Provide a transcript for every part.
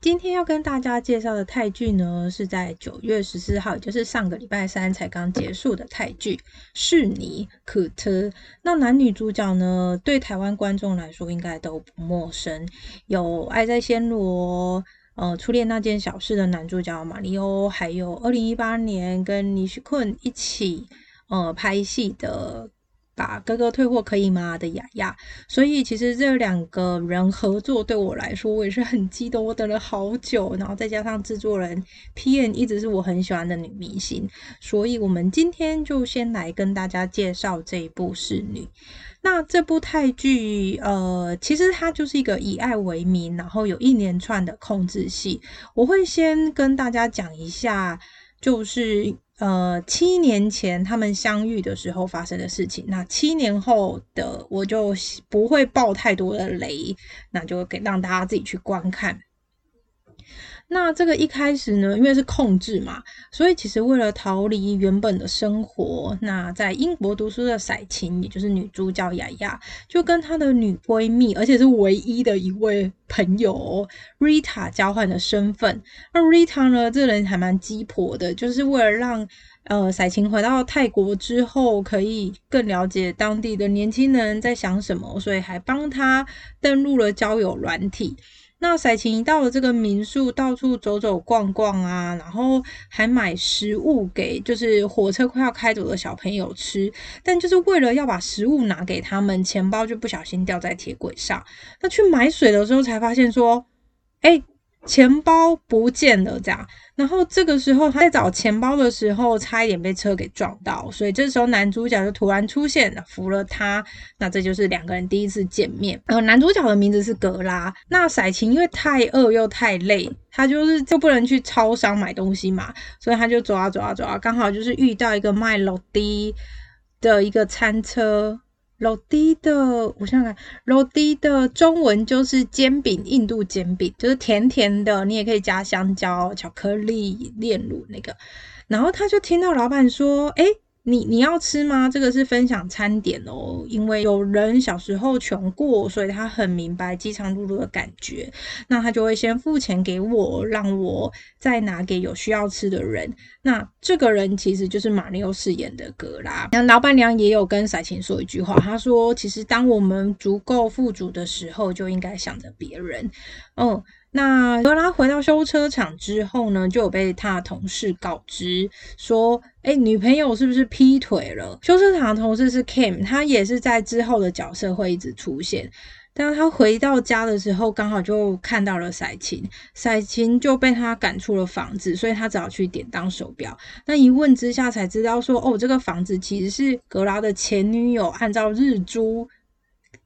今天要跟大家介绍的泰剧呢，是在九月十四号，也就是上个礼拜三才刚结束的泰剧《是你可特》。那男女主角呢，对台湾观众来说应该都不陌生，有《爱在暹罗》呃，《初恋那件小事》的男主角马里欧，还有二零一八年跟尼旭坤一起呃拍戏的。把哥哥退货可以吗的雅雅，所以其实这两个人合作对我来说，我也是很激动。我等了好久，然后再加上制作人 P N 一直是我很喜欢的女明星，所以我们今天就先来跟大家介绍这一部《侍女》。那这部泰剧，呃，其实它就是一个以爱为名，然后有一连串的控制戏。我会先跟大家讲一下，就是。呃，七年前他们相遇的时候发生的事情，那七年后的我就不会爆太多的雷，那就给让大家自己去观看。那这个一开始呢，因为是控制嘛，所以其实为了逃离原本的生活，那在英国读书的赛琴，也就是女主角雅雅，就跟她的女闺蜜，而且是唯一的一位朋友 Rita 交换的身份。那 Rita 呢，这人还蛮鸡婆的，就是为了让呃赛琴回到泰国之后，可以更了解当地的年轻人在想什么，所以还帮他登录了交友软体。那赛琴一到了这个民宿，到处走走逛逛啊，然后还买食物给就是火车快要开走的小朋友吃，但就是为了要把食物拿给他们，钱包就不小心掉在铁轨上。那去买水的时候才发现说，哎。钱包不见了，这样，然后这个时候他在找钱包的时候，差一点被车给撞到，所以这时候男主角就突然出现了，扶了他。那这就是两个人第一次见面。然后男主角的名字是格拉。那赛琴因为太饿又太累，他就是就不能去超商买东西嘛，所以他就走啊走啊走啊，刚好就是遇到一个卖肉迪的一个餐车。老迪的，我想想看，老迪的中文就是煎饼，印度煎饼，就是甜甜的，你也可以加香蕉、巧克力、炼乳那个。然后他就听到老板说：“哎。”你你要吃吗？这个是分享餐点哦，因为有人小时候穷过，所以他很明白饥肠辘辘的感觉。那他就会先付钱给我，让我再拿给有需要吃的人。那这个人其实就是马里奥饰演的格拉。那老板娘也有跟赛琴说一句话，她说：“其实当我们足够富足的时候，就应该想着别人。”嗯。那格拉回到修车厂之后呢，就有被他的同事告知说：“哎，女朋友是不是劈腿了？”修车厂的同事是 Kim，他也是在之后的角色会一直出现。但他回到家的时候，刚好就看到了赛琴，赛琴就被他赶出了房子，所以他只好去典当手表。那一问之下才知道说：“哦，这个房子其实是格拉的前女友按照日租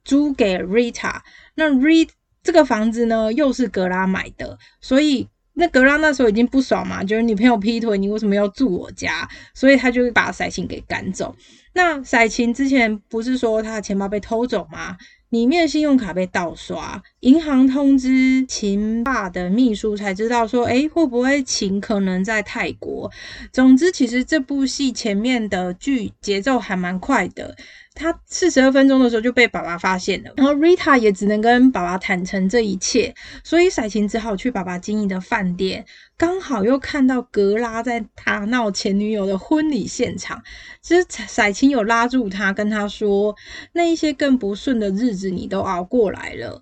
租给 Rita。那 Rita。这个房子呢，又是格拉买的，所以那格拉那时候已经不爽嘛，就是女朋友劈腿，你为什么要住我家？所以他就把塞琴给赶走。那塞琴之前不是说他的钱包被偷走吗？里面信用卡被盗刷，银行通知秦爸的秘书才知道说，哎，会不会秦可能在泰国？总之，其实这部戏前面的剧节奏还蛮快的。他四十二分钟的时候就被爸爸发现了，然后 Rita 也只能跟爸爸坦诚这一切，所以赛琴只好去爸爸经营的饭店，刚好又看到格拉在他闹前女友的婚礼现场。其实赛琴有拉住他，跟他说：“那一些更不顺的日子你都熬过来了，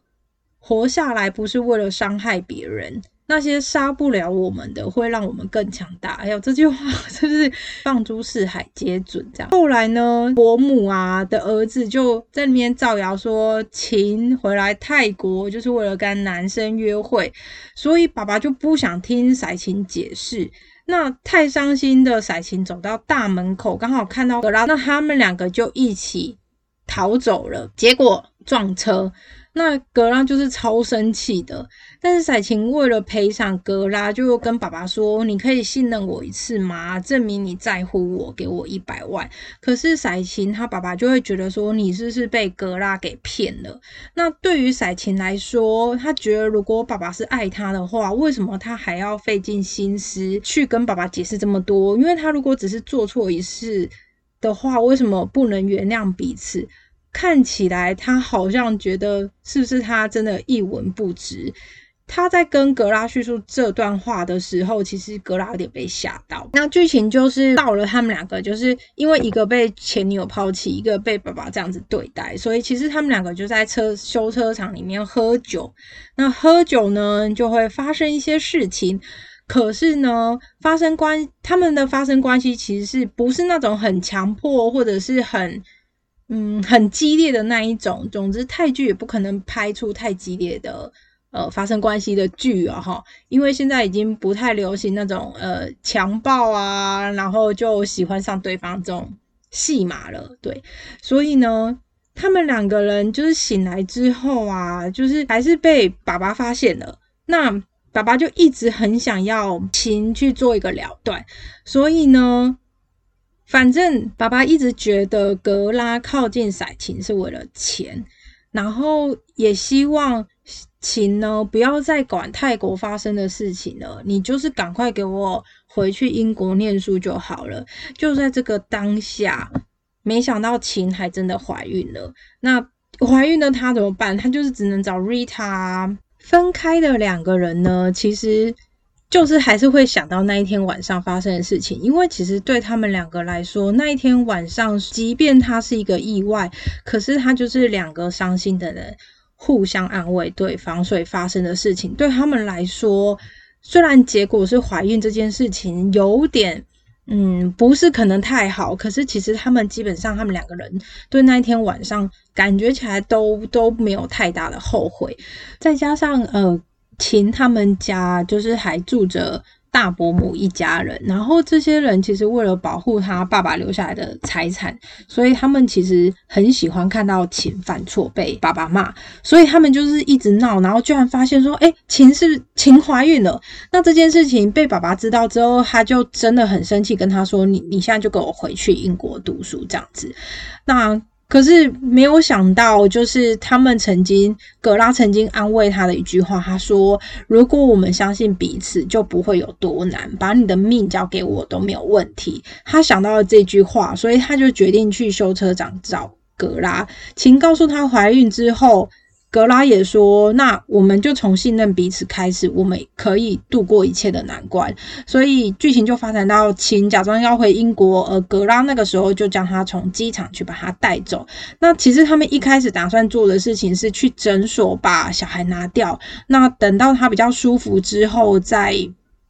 活下来不是为了伤害别人。”那些杀不了我们的，会让我们更强大。哎呦，这句话 真是放诸四海皆准。这样后来呢，伯母啊的儿子就在那边造谣说，秦回来泰国就是为了跟男生约会，所以爸爸就不想听赛琴解释。那太伤心的赛琴走到大门口，刚好看到格拉，那他们两个就一起逃走了，结果撞车。那格拉就是超生气的，但是赛琴为了赔偿格拉，就跟爸爸说：“你可以信任我一次吗？证明你在乎我，给我一百万。”可是赛琴他爸爸就会觉得说：“你是不是被格拉给骗了。”那对于赛琴来说，他觉得如果爸爸是爱他的话，为什么他还要费尽心思去跟爸爸解释这么多？因为他如果只是做错一次的话，为什么不能原谅彼此？看起来他好像觉得是不是他真的一文不值？他在跟格拉叙述这段话的时候，其实格拉有点被吓到。那剧情就是到了他们两个，就是因为一个被前女友抛弃，一个被爸爸这样子对待，所以其实他们两个就在车修车厂里面喝酒。那喝酒呢，就会发生一些事情。可是呢，发生关他们的发生关系其实是不是那种很强迫或者是很嗯很激烈的那一种？总之，泰剧也不可能拍出太激烈的呃发生关系的剧啊哈，因为现在已经不太流行那种呃强暴啊，然后就喜欢上对方这种戏码了。对，所以呢，他们两个人就是醒来之后啊，就是还是被爸爸发现了。那爸爸就一直很想要琴去做一个了断，所以呢，反正爸爸一直觉得格拉靠近彩琴是为了钱，然后也希望琴呢不要再管泰国发生的事情了，你就是赶快给我回去英国念书就好了。就在这个当下，没想到琴还真的怀孕了。那怀孕的她怎么办？她就是只能找 Rita。分开的两个人呢，其实就是还是会想到那一天晚上发生的事情，因为其实对他们两个来说，那一天晚上，即便他是一个意外，可是他就是两个伤心的人互相安慰对方，所以发生的事情对他们来说，虽然结果是怀孕这件事情有点。嗯，不是可能太好，可是其实他们基本上，他们两个人对那一天晚上感觉起来都都没有太大的后悔，再加上呃，秦他们家就是还住着。大伯母一家人，然后这些人其实为了保护他爸爸留下来的财产，所以他们其实很喜欢看到秦犯错被爸爸骂，所以他们就是一直闹，然后居然发现说，哎，秦是秦怀孕了。那这件事情被爸爸知道之后，他就真的很生气，跟他说，你你现在就跟我回去英国读书这样子。那可是没有想到，就是他们曾经，格拉曾经安慰他的一句话，他说：“如果我们相信彼此，就不会有多难，把你的命交给我都没有问题。”他想到了这句话，所以他就决定去修车厂找格拉，请告诉他怀孕之后。格拉也说：“那我们就从信任彼此开始，我们可以度过一切的难关。”所以剧情就发展到秦假装要回英国，而格拉那个时候就将他从机场去把他带走。那其实他们一开始打算做的事情是去诊所把小孩拿掉，那等到他比较舒服之后再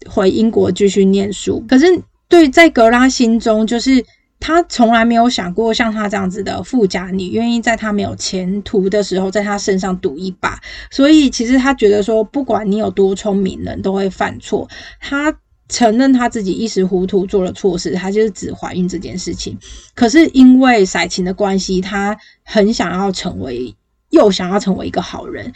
回英国继续念书。可是对在格拉心中就是。他从来没有想过像他这样子的富家女愿意在他没有前途的时候在他身上赌一把，所以其实他觉得说，不管你有多聪明，人都会犯错。他承认他自己一时糊涂做了错事，他就是指怀孕这件事情。可是因为彩琴的关系，他很想要成为，又想要成为一个好人。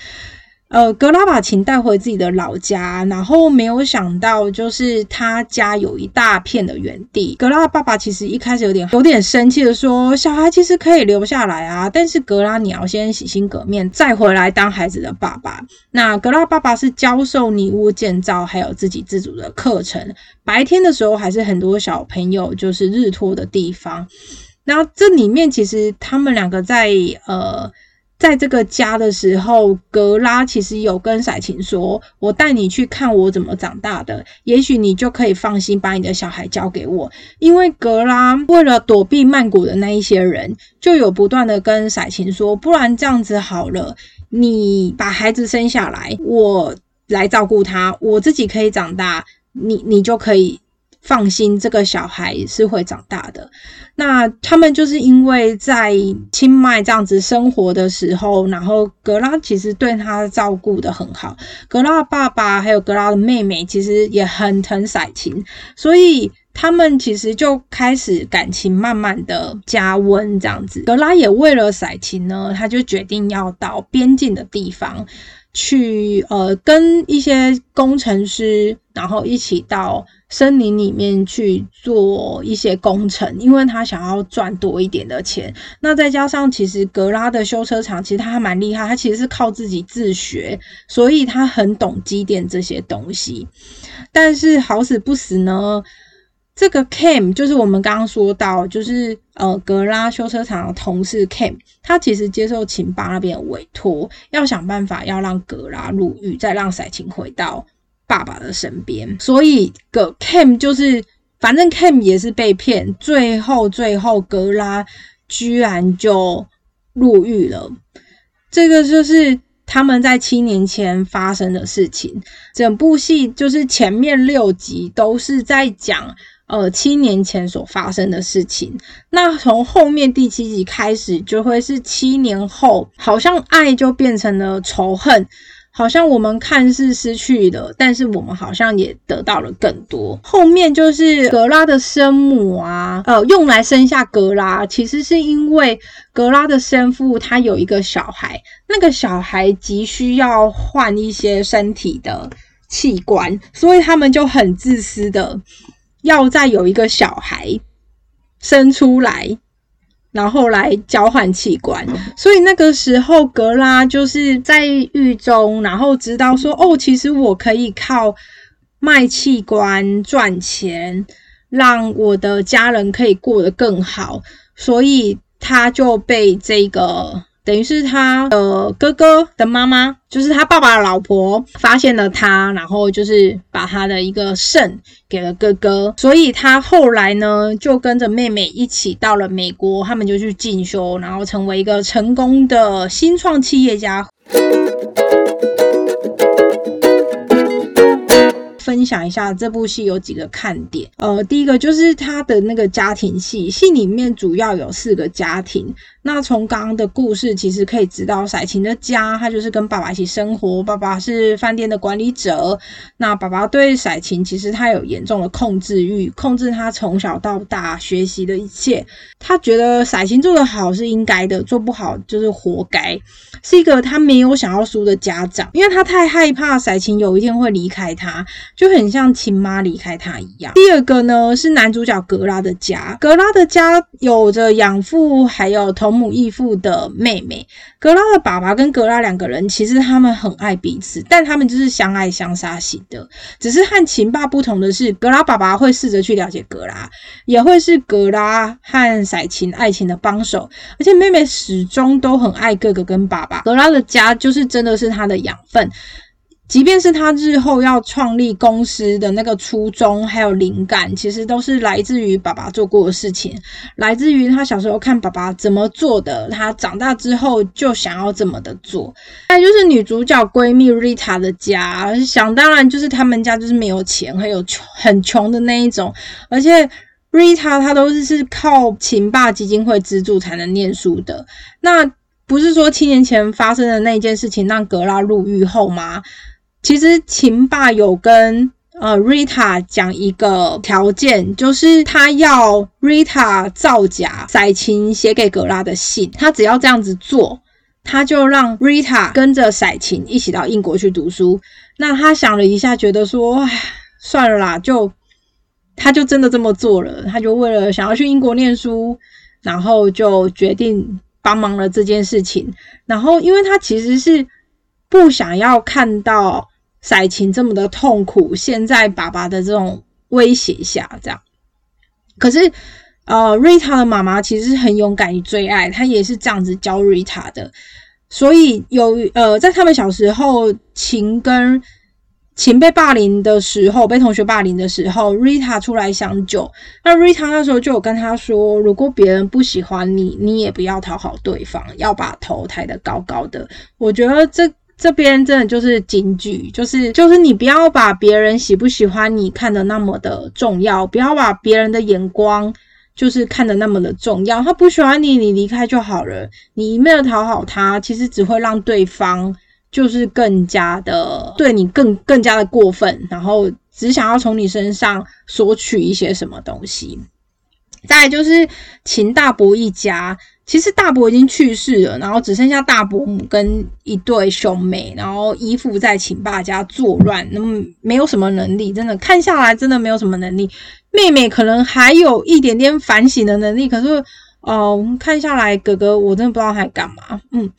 呃，格拉把琴带回自己的老家，然后没有想到，就是他家有一大片的园地。格拉爸爸其实一开始有点有点生气的说：“小孩其实可以留下来啊，但是格拉你要先洗心革面，再回来当孩子的爸爸。”那格拉爸爸是教授泥屋建造，还有自给自足的课程。白天的时候，还是很多小朋友就是日托的地方。那这里面其实他们两个在呃。在这个家的时候，格拉其实有跟彩琴说：“我带你去看我怎么长大的，也许你就可以放心把你的小孩交给我。”因为格拉为了躲避曼谷的那一些人，就有不断的跟彩琴说：“不然这样子好了，你把孩子生下来，我来照顾他，我自己可以长大，你你就可以。”放心，这个小孩是会长大的。那他们就是因为在清迈这样子生活的时候，然后格拉其实对他照顾的很好。格拉爸爸还有格拉的妹妹其实也很疼彩琴，所以他们其实就开始感情慢慢的加温这样子。格拉也为了彩琴呢，他就决定要到边境的地方去，呃，跟一些工程师，然后一起到。森林里面去做一些工程，因为他想要赚多一点的钱。那再加上，其实格拉的修车厂其实他还蛮厉害，他其实是靠自己自学，所以他很懂机电这些东西。但是好死不死呢，这个 Cam 就是我们刚刚说到，就是呃格拉修车厂的同事 Cam，他其实接受秦爸那边的委托，要想办法要让格拉入狱，再让赛琴回到爸爸的身边。所以个 Cam 就是，反正 Cam 也是被骗，最后最后格拉居然就入狱了。这个就是他们在七年前发生的事情。整部戏就是前面六集都是在讲。呃，七年前所发生的事情，那从后面第七集开始，就会是七年后，好像爱就变成了仇恨，好像我们看似失去了，但是我们好像也得到了更多。后面就是格拉的生母啊，呃，用来生下格拉，其实是因为格拉的生父他有一个小孩，那个小孩急需要换一些身体的器官，所以他们就很自私的。要再有一个小孩生出来，然后来交换器官，所以那个时候格拉就是在狱中，然后知道说，哦，其实我可以靠卖器官赚钱，让我的家人可以过得更好，所以他就被这个。等于是他的哥哥的妈妈，就是他爸爸的老婆，发现了他，然后就是把他的一个肾给了哥哥，所以他后来呢，就跟着妹妹一起到了美国，他们就去进修，然后成为一个成功的新创企业家。分享一下这部戏有几个看点，呃，第一个就是他的那个家庭戏，戏里面主要有四个家庭。那从刚刚的故事，其实可以知道，彩琴的家，他就是跟爸爸一起生活。爸爸是饭店的管理者。那爸爸对彩琴，其实他有严重的控制欲，控制他从小到大学习的一切。他觉得彩琴做得好是应该的，做不好就是活该。是一个他没有想要输的家长，因为他太害怕彩琴有一天会离开他，就很像亲妈离开他一样。第二个呢，是男主角格拉的家。格拉的家有着养父，还有同。母异父的妹妹格拉的爸爸跟格拉两个人，其实他们很爱彼此，但他们就是相爱相杀型的。只是和秦爸不同的是，格拉爸爸会试着去了解格拉，也会是格拉和彩琴爱情的帮手。而且妹妹始终都很爱哥哥跟爸爸。格拉的家就是真的是他的养分。即便是他日后要创立公司的那个初衷，还有灵感，其实都是来自于爸爸做过的事情，来自于他小时候看爸爸怎么做的，他长大之后就想要怎么的做。再就是女主角闺蜜 Rita 的家，想当然就是他们家就是没有钱，很有穷很穷的那一种，而且 Rita 她都是是靠秦爸基金会资助才能念书的。那不是说七年前发生的那件事情让格拉入狱后吗？其实秦爸有跟呃 Rita 讲一个条件，就是他要 Rita 造假载琴写给格拉的信，他只要这样子做，他就让 Rita 跟着塞琴一起到英国去读书。那他想了一下，觉得说，唉，算了啦，就他就真的这么做了。他就为了想要去英国念书，然后就决定帮忙了这件事情。然后，因为他其实是不想要看到。彩琴这么的痛苦，现在爸爸的这种威胁下，这样，可是，呃，瑞塔的妈妈其实很勇敢与最爱，她也是这样子教瑞塔的。所以有呃，在他们小时候，琴跟琴被霸凌的时候，被同学霸凌的时候，瑞塔出来相救。那瑞塔那时候就有跟他说，如果别人不喜欢你，你也不要讨好对方，要把头抬得高高的。我觉得这。这边真的就是警句，就是就是你不要把别人喜不喜欢你看的那么的重要，不要把别人的眼光就是看的那么的重要。他不喜欢你，你离开就好了。你一昧的讨好他，其实只会让对方就是更加的对你更更加的过分，然后只想要从你身上索取一些什么东西。再就是秦大伯一家。其实大伯已经去世了，然后只剩下大伯母跟一对兄妹，然后依附在秦爸家作乱，那么没有什么能力，真的看下来真的没有什么能力。妹妹可能还有一点点反省的能力，可是哦，看下来哥哥我真的不知道他干嘛。嗯，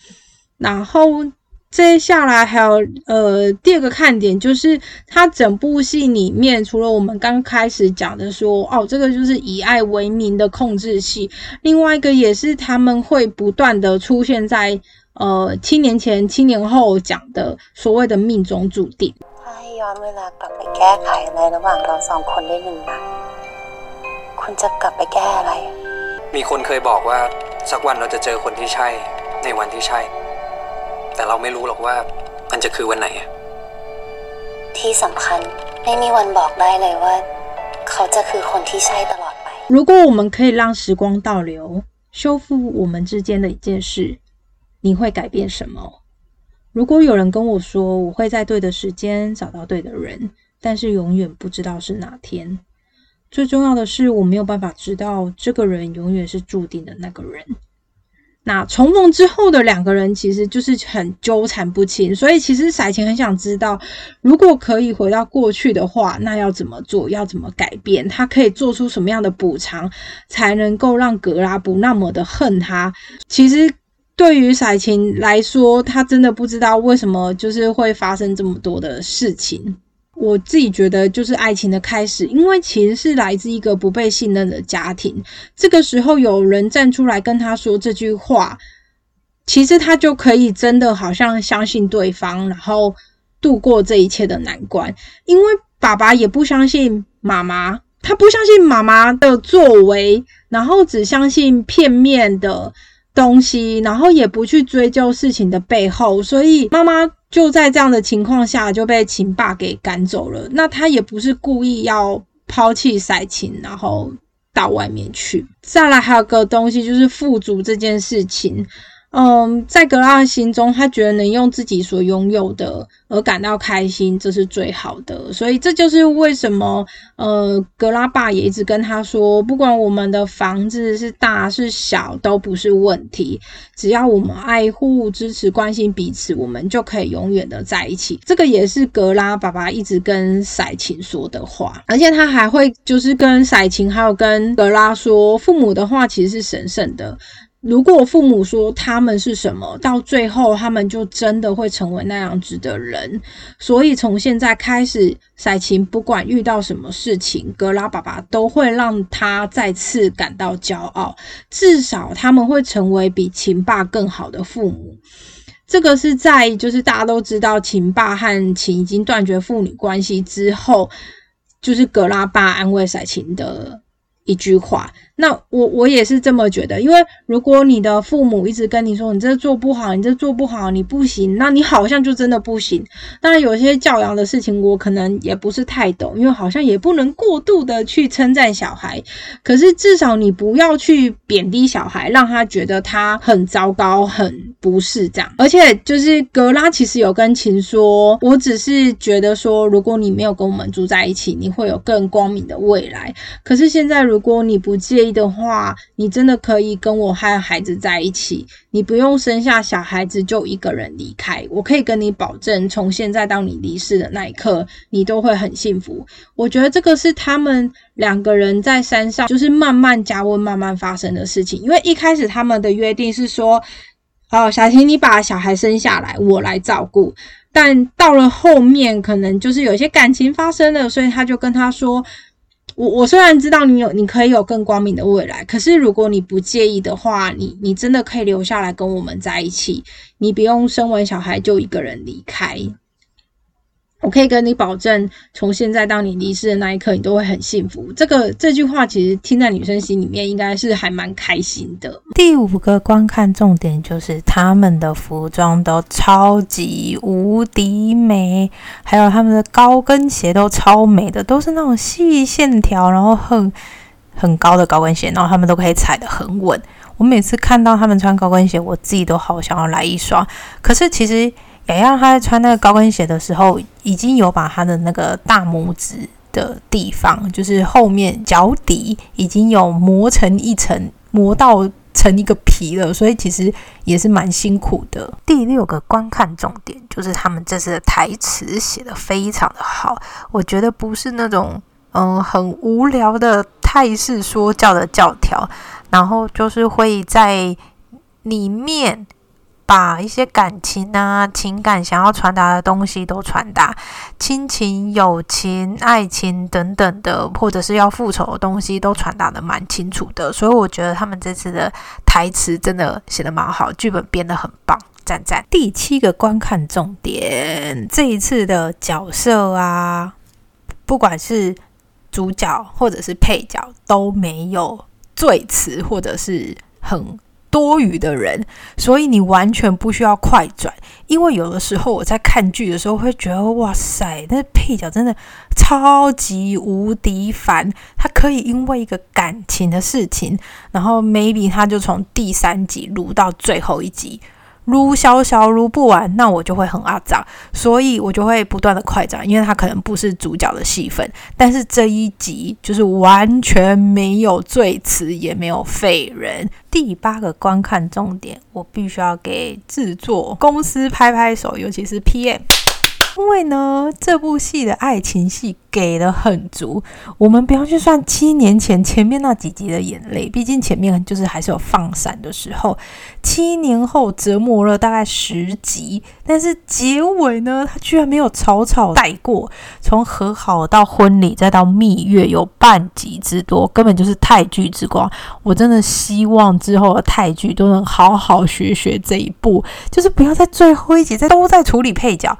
然后接下来还有呃第二个看点，就是它整部戏里面，除了我们刚开始讲的说，哦，这个就是以爱为名的控制戏，另外一个也是他们会不断的出现在呃七年前、七年后讲的所谓的命中注定。มีคนเคยบอกว่าสักวันเราจะเจอคนที่ใช่ในวันที่ใช่ แต่เราไม่รู้หรอกว่ามันจะคือวันไหนที่สำคัญไม่มีวันบอกได้เลยว่าเขาจะคือคนที่ใช่ตลอดไป如果我们可以让时光倒流修复我们之间的一件事你会改变什么如果有人跟我说我会在对的时间找到对的人但是永远不知道是哪天最重要的是，我没有办法知道这个人永远是注定的那个人。 那重逢之后的两个人其实就是很纠缠不清，所以其实彩琴很想知道，如果可以回到过去的话，那要怎么做？要怎么改变？他可以做出什么样的补偿，才能够让格拉不那么的恨他？其实对于彩琴来说，他真的不知道为什么就是会发生这么多的事情。我自己觉得就是爱情的开始，因为其实是来自一个不被信任的家庭。这个时候有人站出来跟他说这句话，其实他就可以真的好像相信对方，然后度过这一切的难关。因为爸爸也不相信妈妈，他不相信妈妈的作为，然后只相信片面的东西，然后也不去追究事情的背后，所以妈妈。就在这样的情况下，就被秦霸给赶走了。那他也不是故意要抛弃赛琴，然后到外面去。再来还有个东西，就是富足这件事情。嗯，在格拉的心中，他觉得能用自己所拥有的而感到开心，这是最好的。所以这就是为什么，呃，格拉爸也一直跟他说，不管我们的房子是大是小都不是问题，只要我们爱护、支持、关心彼此，我们就可以永远的在一起。这个也是格拉爸爸一直跟赛琴说的话，而且他还会就是跟赛琴还有跟格拉说，父母的话其实是神圣的。如果父母说他们是什么，到最后他们就真的会成为那样子的人。所以从现在开始，赛琴不管遇到什么事情，格拉爸爸都会让他再次感到骄傲。至少他们会成为比秦爸更好的父母。这个是在就是大家都知道秦爸和秦已经断绝父女关系之后，就是格拉爸安慰赛琴的一句话。那我我也是这么觉得，因为如果你的父母一直跟你说你这做不好，你这做不好，你不行，那你好像就真的不行。当然，有些教养的事情我可能也不是太懂，因为好像也不能过度的去称赞小孩。可是至少你不要去贬低小孩，让他觉得他很糟糕、很不是这样。而且就是格拉其实有跟琴说，我只是觉得说，如果你没有跟我们住在一起，你会有更光明的未来。可是现在如果你不介意。的话，你真的可以跟我和孩子在一起，你不用生下小孩子就一个人离开。我可以跟你保证，从现在到你离世的那一刻，你都会很幸福。我觉得这个是他们两个人在山上就是慢慢加温、慢慢发生的事情。因为一开始他们的约定是说，哦，小婷，你把小孩生下来，我来照顾。但到了后面，可能就是有些感情发生了，所以他就跟他说。我我虽然知道你有，你可以有更光明的未来，可是如果你不介意的话，你你真的可以留下来跟我们在一起，你不用生完小孩就一个人离开。我可以跟你保证，从现在到你离世的那一刻，你都会很幸福。这个这句话其实听在女生心里面，应该是还蛮开心的。第五个观看重点就是他们的服装都超级无敌美，还有他们的高跟鞋都超美的，都是那种细线条，然后很很高的高跟鞋，然后他们都可以踩得很稳。我每次看到他们穿高跟鞋，我自己都好想要来一双。可是其实。雅雅她在穿那个高跟鞋的时候，已经有把他的那个大拇指的地方，就是后面脚底已经有磨成一层，磨到成一个皮了，所以其实也是蛮辛苦的。第六个观看重点就是他们这次的台词写的非常的好，我觉得不是那种嗯很无聊的泰式说教的教条，然后就是会在里面。把一些感情啊、情感想要传达的东西都传达，亲情、友情、爱情等等的，或者是要复仇的东西都传达的蛮清楚的。所以我觉得他们这次的台词真的写的蛮好，剧本编的很棒，赞赞。第七个观看重点，这一次的角色啊，不管是主角或者是配角都没有赘词，或者是很。多余的人，所以你完全不需要快转，因为有的时候我在看剧的时候会觉得，哇塞，那配角真的超级无敌烦，他可以因为一个感情的事情，然后 maybe 他就从第三集录到最后一集。撸小小撸不完，那我就会很阿脏，所以我就会不断的快转，因为它可能不是主角的戏份，但是这一集就是完全没有最词，也没有废人。第八个观看重点，我必须要给制作公司拍拍手，尤其是 PM。因为呢，这部戏的爱情戏给的很足，我们不要去算七年前前面那几集的眼泪，毕竟前面就是还是有放闪的时候。七年后折磨了大概十集，但是结尾呢，他居然没有草草带过，从和好到婚礼再到蜜月有半集之多，根本就是泰剧之光。我真的希望之后的泰剧都能好好学学这一部，就是不要在最后一集在都在处理配角。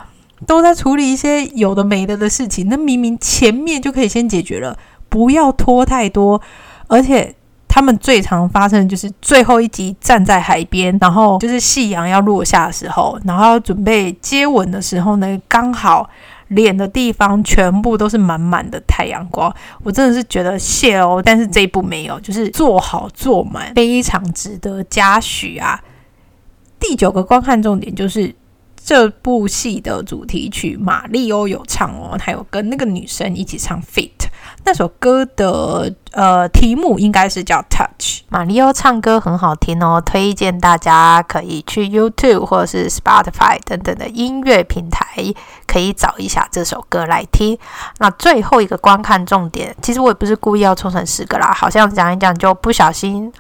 都在处理一些有的没的的事情，那明明前面就可以先解决了，不要拖太多。而且他们最常发生的就是最后一集站在海边，然后就是夕阳要落下的时候，然后要准备接吻的时候呢，刚好脸的地方全部都是满满的太阳光。我真的是觉得谢哦，但是这一部没有，就是做好做满，非常值得嘉许啊。第九个观看重点就是。这部戏的主题曲，马里欧有唱哦，还有跟那个女生一起唱《Fit》那首歌的呃题目应该是叫《Touch》。马里欧唱歌很好听哦，推荐大家可以去 YouTube 或者是 Spotify 等等的音乐平台，可以找一下这首歌来听。那最后一个观看重点，其实我也不是故意要凑成十个啦，好像讲一讲就不小心。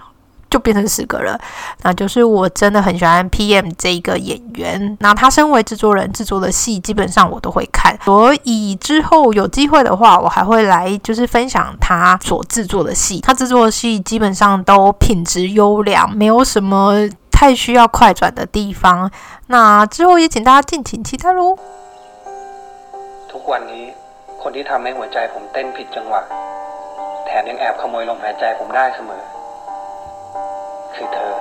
就变成十个了，那就是我真的很喜欢 P.M 这一个演员。那他身为制作人，制作的戏基本上我都会看，所以之后有机会的话，我还会来就是分享他所制作的戏。他制作的戏基本上都品质优良，没有什么太需要快转的地方。那之后也请大家敬请期待喽。ทุกวันนี้คนที่ทำให้หัวใจผมเต้นผิดจังหวะแถมยังแอบขโมยลมหายใจผมได้เสมอ คือเธอ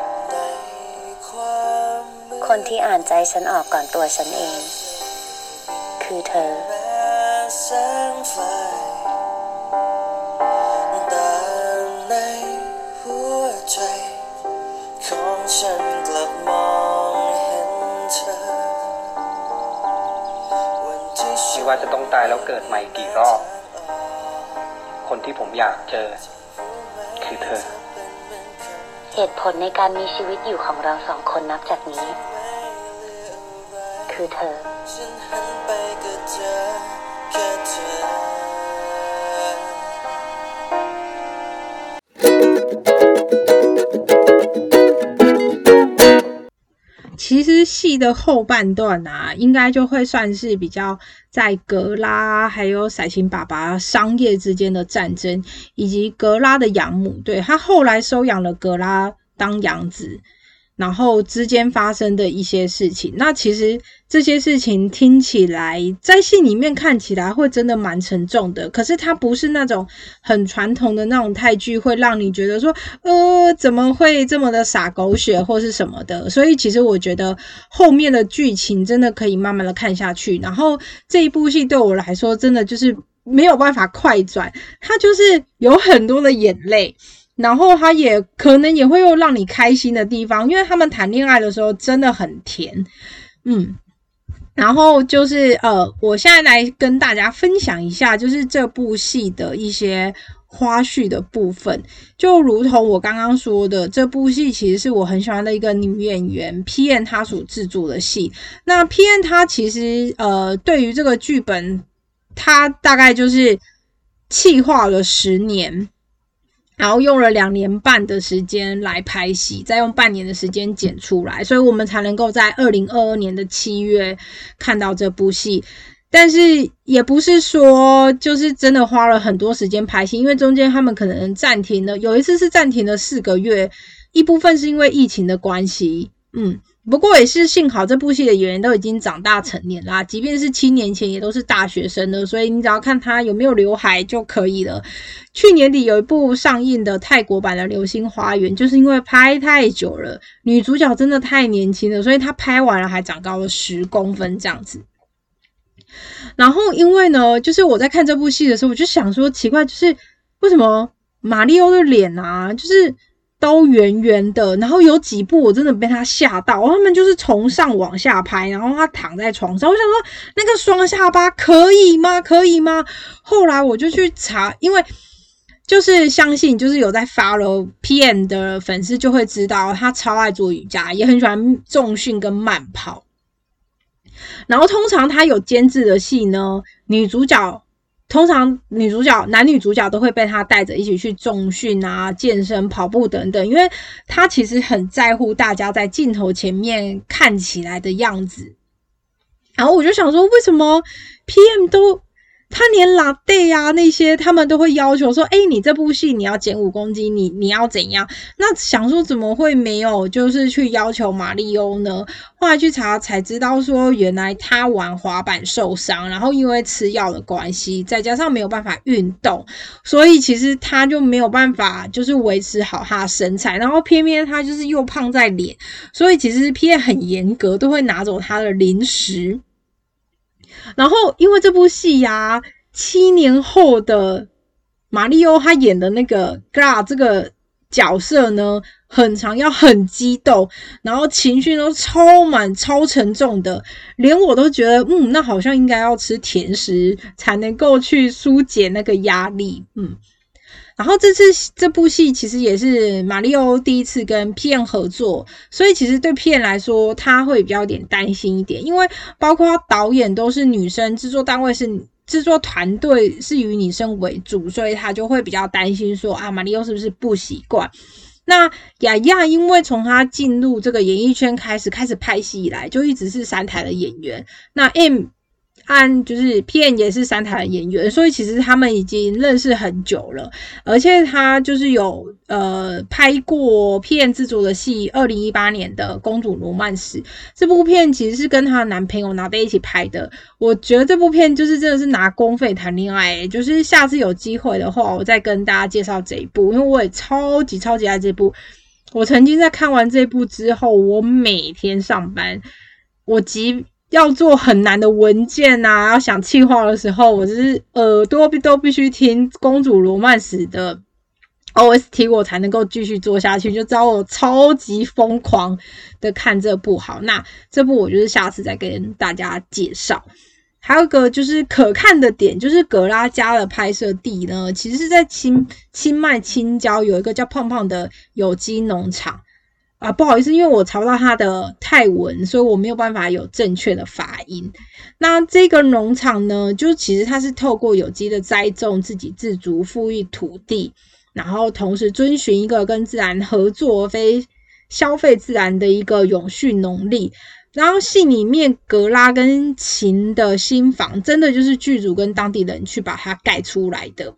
คนที่อ่านใจฉันออกก่อนตัวฉันเอง คือเธอฉันกลับมองเห็นเธอไม่ว่าจะต้องตายแล้วเกิดใหม่กี่รอบ คนที่ผมอยากเจอ คือเธอ เหตุผลในการมีชีวิตอยู่ของเราสองคนนับจากนี้ คือเธอ 其实戏的后半段啊，应该就会算是比较在格拉还有彩琴爸爸商业之间的战争，以及格拉的养母，对他后来收养了格拉当养子。然后之间发生的一些事情，那其实这些事情听起来在戏里面看起来会真的蛮沉重的。可是它不是那种很传统的那种泰剧，会让你觉得说，呃，怎么会这么的傻狗血或是什么的。所以其实我觉得后面的剧情真的可以慢慢的看下去。然后这一部戏对我来说，真的就是没有办法快转，它就是有很多的眼泪。然后他也可能也会有让你开心的地方，因为他们谈恋爱的时候真的很甜，嗯。然后就是呃，我现在来跟大家分享一下，就是这部戏的一些花絮的部分。就如同我刚刚说的，这部戏其实是我很喜欢的一个女演员 P N 她所制作的戏。那 P N 她其实呃，对于这个剧本，她大概就是气化了十年。然后用了两年半的时间来拍戏，再用半年的时间剪出来，所以我们才能够在二零二二年的七月看到这部戏。但是也不是说就是真的花了很多时间拍戏，因为中间他们可能暂停了，有一次是暂停了四个月，一部分是因为疫情的关系，嗯。不过也是幸好，这部戏的演员都已经长大成年啦，即便是七年前也都是大学生了，所以你只要看他有没有刘海就可以了。去年底有一部上映的泰国版的《流星花园》，就是因为拍太久了，女主角真的太年轻了，所以她拍完了还长高了十公分这样子。然后因为呢，就是我在看这部戏的时候，我就想说奇怪，就是为什么马里欧的脸啊，就是。都圆圆的，然后有几部我真的被他吓到，他们就是从上往下拍，然后他躺在床上，我想说那个双下巴可以吗？可以吗？后来我就去查，因为就是相信，就是有在 follow PM 的粉丝就会知道，他超爱做瑜伽，也很喜欢重训跟慢跑。然后通常他有监制的戏呢，女主角。通常女主角、男女主角都会被他带着一起去重训啊、健身、跑步等等，因为他其实很在乎大家在镜头前面看起来的样子。然后我就想说，为什么 PM 都？他连拉队呀那些，他们都会要求说：“哎，你这部戏你要减五公斤，你你要怎样？”那想说怎么会没有，就是去要求马里欧呢？后来去查才知道，说原来他玩滑板受伤，然后因为吃药的关系，再加上没有办法运动，所以其实他就没有办法就是维持好他的身材。然后偏偏他就是又胖在脸，所以其实 P 很严格，都会拿走他的零食。然后，因为这部戏呀，七年后的马里欧他演的那个 Gra 这个角色呢，很长，要很激动，然后情绪都超满、超沉重的，连我都觉得，嗯，那好像应该要吃甜食才能够去疏解那个压力，嗯。然后这次这部戏其实也是马里奥第一次跟 PM 合作，所以其实对 PM 来说他会比较点担心一点，因为包括导演都是女生，制作单位是制作团队是以女生为主，所以他就会比较担心说啊，马里奥是不是不习惯？那雅亚因为从他进入这个演艺圈开始开始拍戏以来，就一直是三台的演员，那 M。按就是 P.N 也是三台的演员，所以其实他们已经认识很久了。而且他就是有呃拍过 P.N 制作的戏，二零一八年的《公主罗曼史》这部片其实是跟她的男朋友拿在一起拍的。我觉得这部片就是真的是拿公费谈恋爱，就是下次有机会的话，我再跟大家介绍这一部，因为我也超级超级爱这部。我曾经在看完这部之后，我每天上班，我即。要做很难的文件呐，要想气话的时候，我就是耳朵都必须听《公主罗曼史》的 OST，我才能够继续做下去。就知道我超级疯狂的看这部。好，那这部我就是下次再跟大家介绍。还有个就是可看的点，就是格拉加的拍摄地呢，其实是在清清迈青郊有一个叫胖胖的有机农场。啊，不好意思，因为我查不到它的泰文，所以我没有办法有正确的发音。那这个农场呢，就其实它是透过有机的栽种，自给自足，富裕土地，然后同时遵循一个跟自然合作、非消费自然的一个永续农力。然后戏里面格拉跟琴的新房，真的就是剧组跟当地人去把它盖出来的。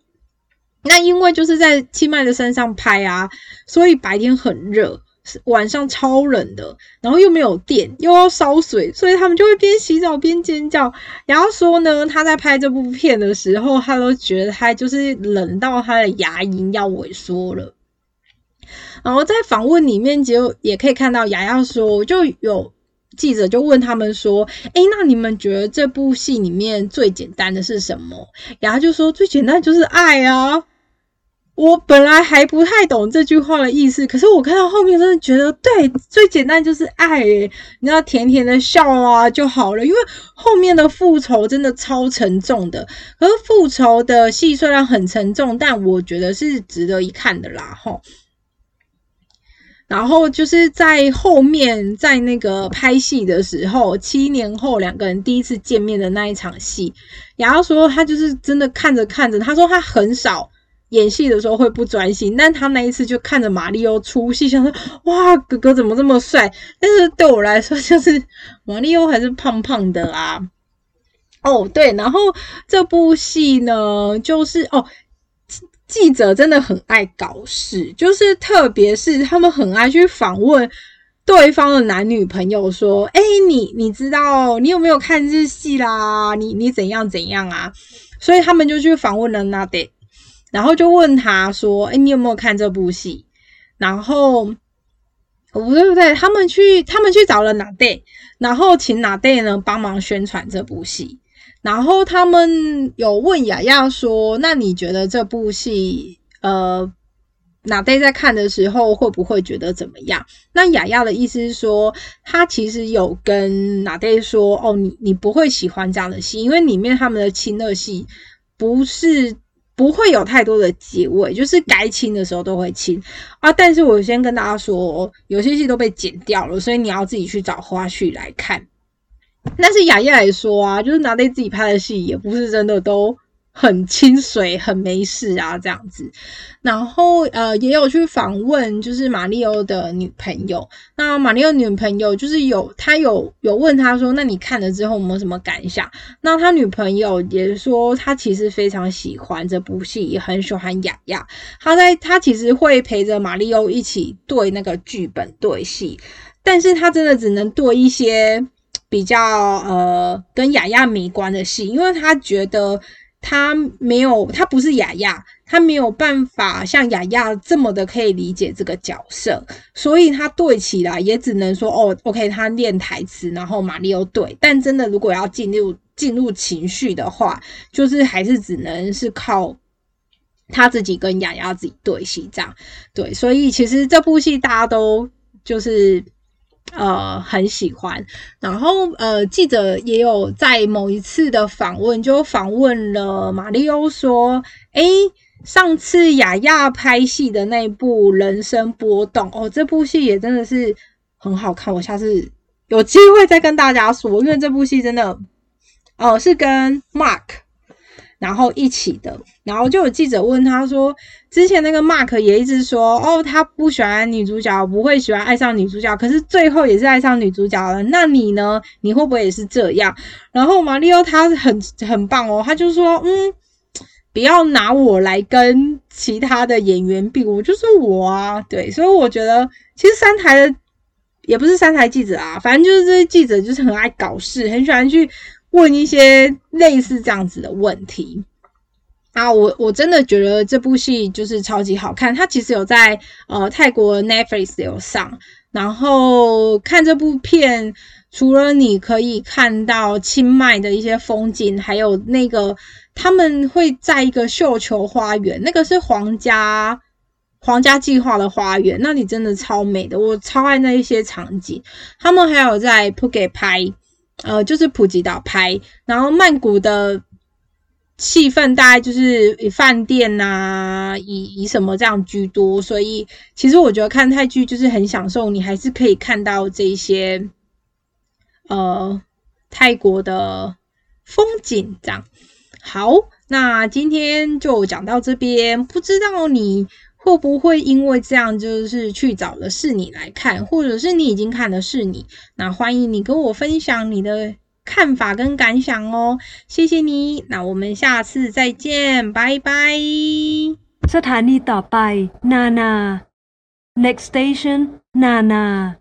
那因为就是在清迈的山上拍啊，所以白天很热。晚上超冷的，然后又没有电，又要烧水，所以他们就会边洗澡边尖叫。然后说呢，他在拍这部片的时候，他都觉得他就是冷到他的牙龈要萎缩了。然后在访问里面就也可以看到，牙牙说，就有记者就问他们说：“哎，那你们觉得这部戏里面最简单的是什么？”雅雅就说：“最简单就是爱啊。”我本来还不太懂这句话的意思，可是我看到后面真的觉得，对，最简单就是爱，你要甜甜的笑啊就好了。因为后面的复仇真的超沉重的，可是复仇的戏虽然很沉重，但我觉得是值得一看的啦，吼。然后就是在后面，在那个拍戏的时候，七年后两个人第一次见面的那一场戏，然后说他就是真的看着看着，他说他很少。演戏的时候会不专心，但他那一次就看着马里欧出戏，想说哇，哥哥怎么这么帅？但是对我来说，就是马里欧还是胖胖的啊。哦，对，然后这部戏呢，就是哦，记者真的很爱搞事，就是特别是他们很爱去访问对方的男女朋友，说：“哎，你你知道你有没有看日戏啦？你你怎样怎样啊？”所以他们就去访问了 Nade，然后就问他说：“哎，你有没有看这部戏？”然后不对不对，他们去他们去找了 Nade，然后请 Nade 呢帮忙宣传这部戏。然后他们有问雅雅说：“那你觉得这部戏，呃，哪代在看的时候会不会觉得怎么样？”那雅雅的意思是说，他其实有跟哪 day 说：“哦，你你不会喜欢这样的戏，因为里面他们的亲热戏不是不会有太多的结尾，就是该亲的时候都会亲啊。但是我先跟大家说，有些戏都被剪掉了，所以你要自己去找花絮来看。”但是雅燕来说啊，就是拿对自己拍的戏，也不是真的都很清水、很没事啊这样子。然后呃，也有去访问，就是马里欧的女朋友。那马里欧女朋友就是有他有有问他说：“那你看了之后有没有什么感想？”那他女朋友也说，他其实非常喜欢这部戏，也很喜欢雅雅。他在他其实会陪着马里欧一起对那个剧本对戏，但是他真的只能对一些。比较呃跟雅雅没关的戏，因为他觉得他没有，他不是雅雅，他没有办法像雅雅这么的可以理解这个角色，所以他对起来也只能说哦，OK，他练台词，然后马里奥对，但真的如果要进入进入情绪的话，就是还是只能是靠他自己跟雅雅自己对戏这样，对，所以其实这部戏大家都就是。呃，很喜欢。然后，呃，记者也有在某一次的访问，就访问了马里欧，说：“哎，上次雅雅拍戏的那部《人生波动》，哦，这部戏也真的是很好看。我下次有机会再跟大家说，因为这部戏真的，哦，是跟 Mark。”然后一起的，然后就有记者问他说：“之前那个 Mark 也一直说，哦，他不喜欢女主角，不会喜欢爱上女主角，可是最后也是爱上女主角了。那你呢？你会不会也是这样？”然后马里奥他很很棒哦，他就说：“嗯，不要拿我来跟其他的演员比，我就是我啊。”对，所以我觉得其实三台的也不是三台记者啊，反正就是这些记者就是很爱搞事，很喜欢去。问一些类似这样子的问题啊，我我真的觉得这部戏就是超级好看。它其实有在呃泰国 Netflix 有上，然后看这部片，除了你可以看到清迈的一些风景，还有那个他们会在一个绣球花园，那个是皇家皇家计划的花园，那里真的超美的，我超爱那一些场景。他们还有在 p u k e 拍。呃，就是普吉岛拍，然后曼谷的气氛大概就是以饭店呐，以以什么这样居多，所以其实我觉得看泰剧就是很享受，你还是可以看到这些呃泰国的风景这样。好，那今天就讲到这边，不知道你。会不会因为这样，就是去找的是你来看，或者是你已经看的是你？那欢迎你跟我分享你的看法跟感想哦，谢谢你。那我们下次再见，拜拜。สถานีต่อไปนานา next station นานา